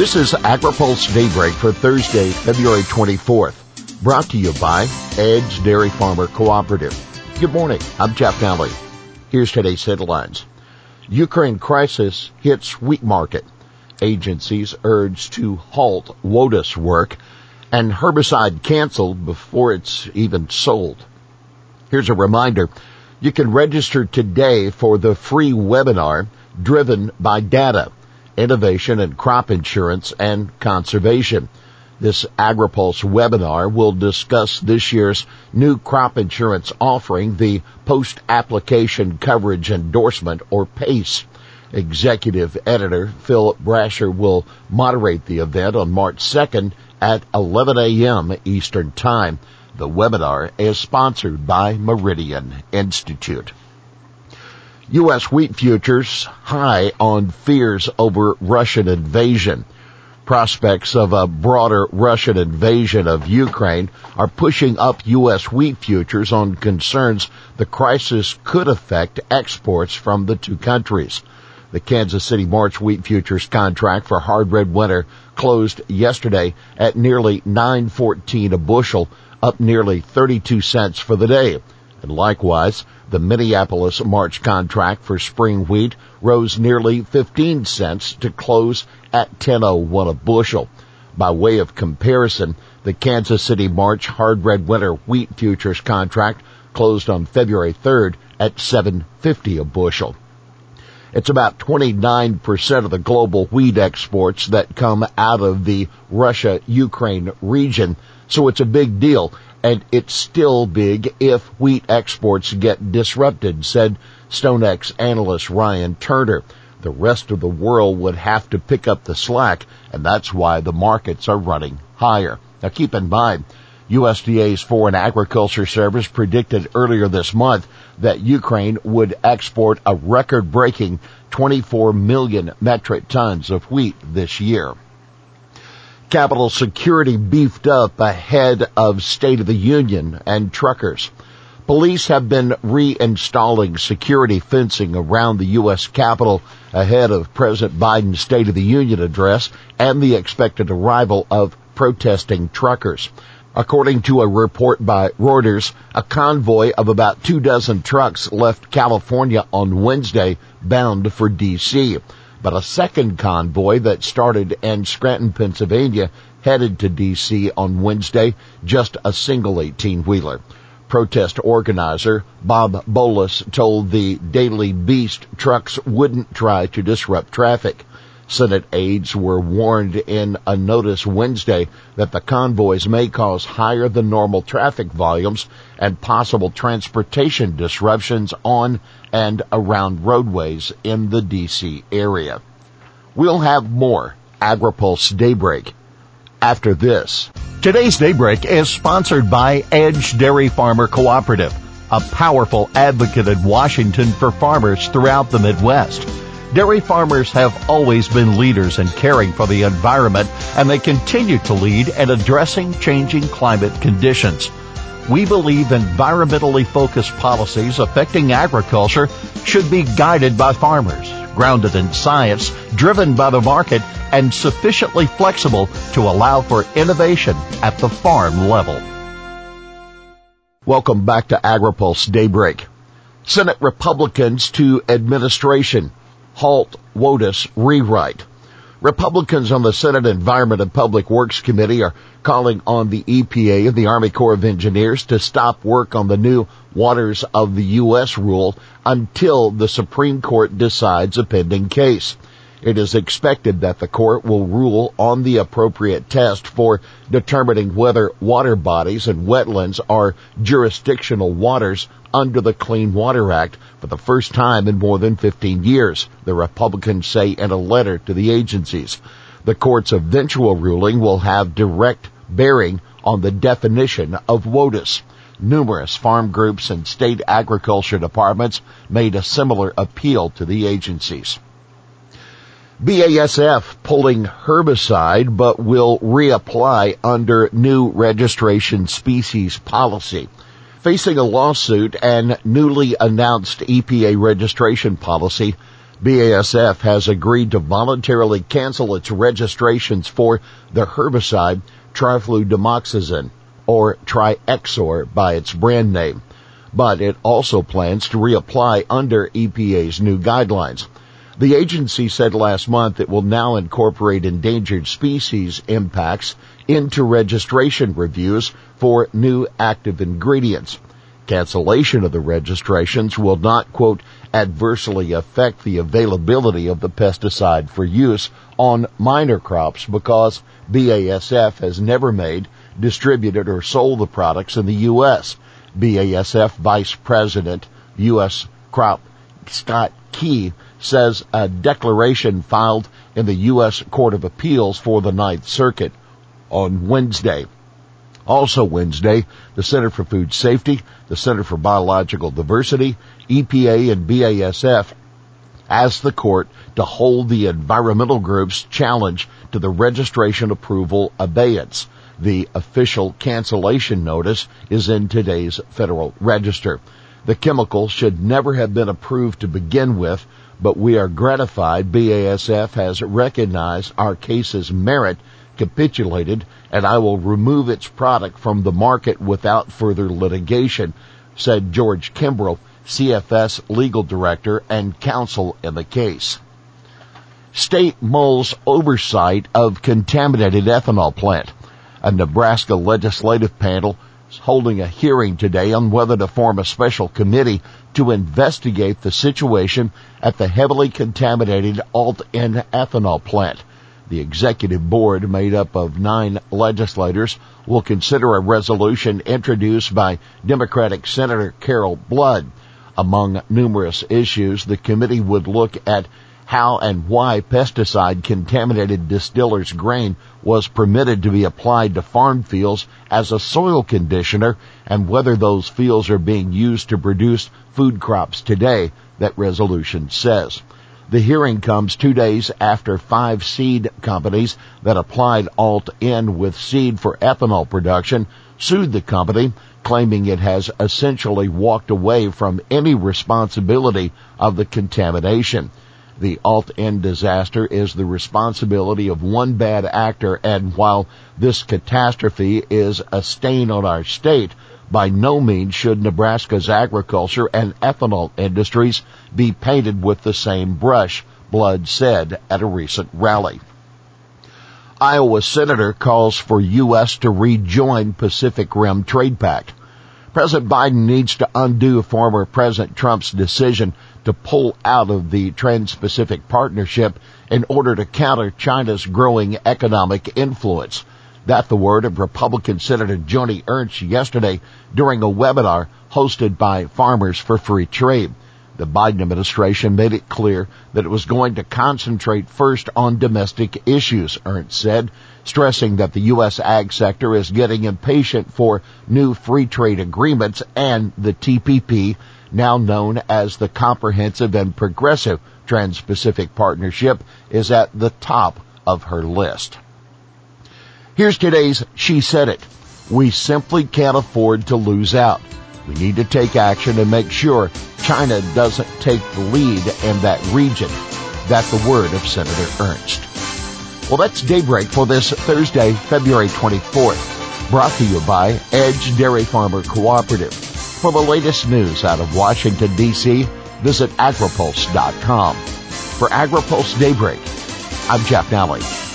This is AgriPulse Daybreak for Thursday, February 24th, brought to you by Edge Dairy Farmer Cooperative. Good morning. I'm Jeff Nalley. Here's today's headlines. Ukraine crisis hits wheat market. Agencies urge to halt WOTUS work and herbicide canceled before it's even sold. Here's a reminder. You can register today for the free webinar driven by data innovation in crop insurance and conservation. This AgriPulse webinar will discuss this year's new crop insurance offering, the Post-Application Coverage Endorsement, or PACE. Executive Editor Phil Brasher will moderate the event on March 2nd at 11 a.m. Eastern Time. The webinar is sponsored by Meridian Institute. U.S. wheat futures high on fears over Russian invasion. Prospects of a broader Russian invasion of Ukraine are pushing up U.S. wheat futures on concerns the crisis could affect exports from the two countries. The Kansas City March wheat futures contract for hard red winter closed yesterday at nearly 914 a bushel, up nearly 32 cents for the day. And likewise, the Minneapolis March contract for spring wheat rose nearly 15 cents to close at 10.01 a bushel. By way of comparison, the Kansas City March hard red winter wheat futures contract closed on February 3rd at 7.50 a bushel. It's about 29% of the global wheat exports that come out of the Russia-Ukraine region, so it's a big deal and it's still big if wheat exports get disrupted, said StoneX analyst Ryan Turner. The rest of the world would have to pick up the slack, and that's why the markets are running higher. Now keep in mind, USDA's Foreign Agriculture Service predicted earlier this month that Ukraine would export a record-breaking 24 million metric tons of wheat this year. Capitol Security beefed up ahead of State of the Union and truckers. Police have been reinstalling security fencing around the U.S. Capitol ahead of President Biden's State of the Union address and the expected arrival of protesting truckers. According to a report by Reuters, a convoy of about two dozen trucks left California on Wednesday bound for D.C but a second convoy that started in Scranton, Pennsylvania headed to DC on Wednesday, just a single 18 wheeler. Protest organizer Bob Bolus told the Daily Beast trucks wouldn't try to disrupt traffic. Senate aides were warned in a notice Wednesday that the convoys may cause higher than normal traffic volumes and possible transportation disruptions on and around roadways in the DC area. We'll have more AgriPulse Daybreak after this. Today's Daybreak is sponsored by Edge Dairy Farmer Cooperative, a powerful advocate in Washington for farmers throughout the Midwest. Dairy farmers have always been leaders in caring for the environment and they continue to lead in addressing changing climate conditions. We believe environmentally focused policies affecting agriculture should be guided by farmers, grounded in science, driven by the market, and sufficiently flexible to allow for innovation at the farm level. Welcome back to AgriPulse Daybreak. Senate Republicans to administration halt WOTUS rewrite. Republicans on the Senate Environment and Public Works Committee are calling on the EPA and the Army Corps of Engineers to stop work on the new Waters of the U.S. rule until the Supreme Court decides a pending case. It is expected that the court will rule on the appropriate test for determining whether water bodies and wetlands are jurisdictional waters under the Clean Water Act for the first time in more than 15 years, the Republicans say in a letter to the agencies. The court's eventual ruling will have direct bearing on the definition of WOTUS. Numerous farm groups and state agriculture departments made a similar appeal to the agencies. BASF pulling herbicide but will reapply under new registration species policy facing a lawsuit and newly announced EPA registration policy, BASF has agreed to voluntarily cancel its registrations for the herbicide trifludimoxazin, or Tirexor by its brand name. But it also plans to reapply under EPA's new guidelines. The agency said last month it will now incorporate endangered species impacts into registration reviews for new active ingredients. Cancellation of the registrations will not, quote, adversely affect the availability of the pesticide for use on minor crops because BASF has never made, distributed, or sold the products in the U.S. BASF Vice President, U.S. Crop Scott Kay says a declaration filed in the U.S. Court of Appeals for the Ninth Circuit on Wednesday. Also Wednesday, the Center for Food Safety, the Center for Biological Diversity, EPA, and BASF asked the court to hold the environmental group's challenge to the registration approval abeyance. The official cancellation notice is in today's Federal Register. The chemical should never have been approved to begin with, but we are gratified BASF has recognized our case's merit, capitulated, and I will remove its product from the market without further litigation, said George Kimbrell, CFS legal director and counsel in the case. State mulls oversight of contaminated ethanol plant. A Nebraska legislative panel holding a hearing today on whether to form a special committee to investigate the situation at the heavily contaminated AltEn ethanol plant. The executive board, made up of nine legislators, will consider a resolution introduced by Democratic Senator Carol Blood. Among numerous issues, the committee would look at how and why pesticide contaminated distillers grain was permitted to be applied to farm fields as a soil conditioner and whether those fields are being used to produce food crops today, that resolution says. The hearing comes two days after five seed companies that applied AltEn with seed for ethanol production sued the company, claiming it has essentially walked away from any responsibility of the contamination. The AltEn disaster is the responsibility of one bad actor, and while this catastrophe is a stain on our state, by no means should Nebraska's agriculture and ethanol industries be painted with the same brush, Blood said at a recent rally. Iowa senator calls for U.S. to rejoin Pacific Rim Trade Pact. President Biden needs to undo former President Trump's decision to pull out of the Trans-Pacific Partnership in order to counter China's growing economic influence. That the word of Republican Senator Joni Ernst yesterday during a webinar hosted by Farmers for Free Trade. The Biden administration made it clear that it was going to concentrate first on domestic issues, Ernst said, stressing that the U.S. ag sector is getting impatient for new free trade agreements and the TPP, now known as the Comprehensive and Progressive Trans-Pacific Partnership, is at the top of her list. Here's today's She Said It. We simply can't afford to lose out. We need to take action and make sure China doesn't take the lead in that region. That's the word of Senator Ernst. Well, that's daybreak for this Thursday, February 24th. Brought to you by Edge Dairy Farmer Cooperative. For the latest news out of Washington, D.C., visit agripulse.com. For AgriPulse Daybreak, I'm Jeff Nalley.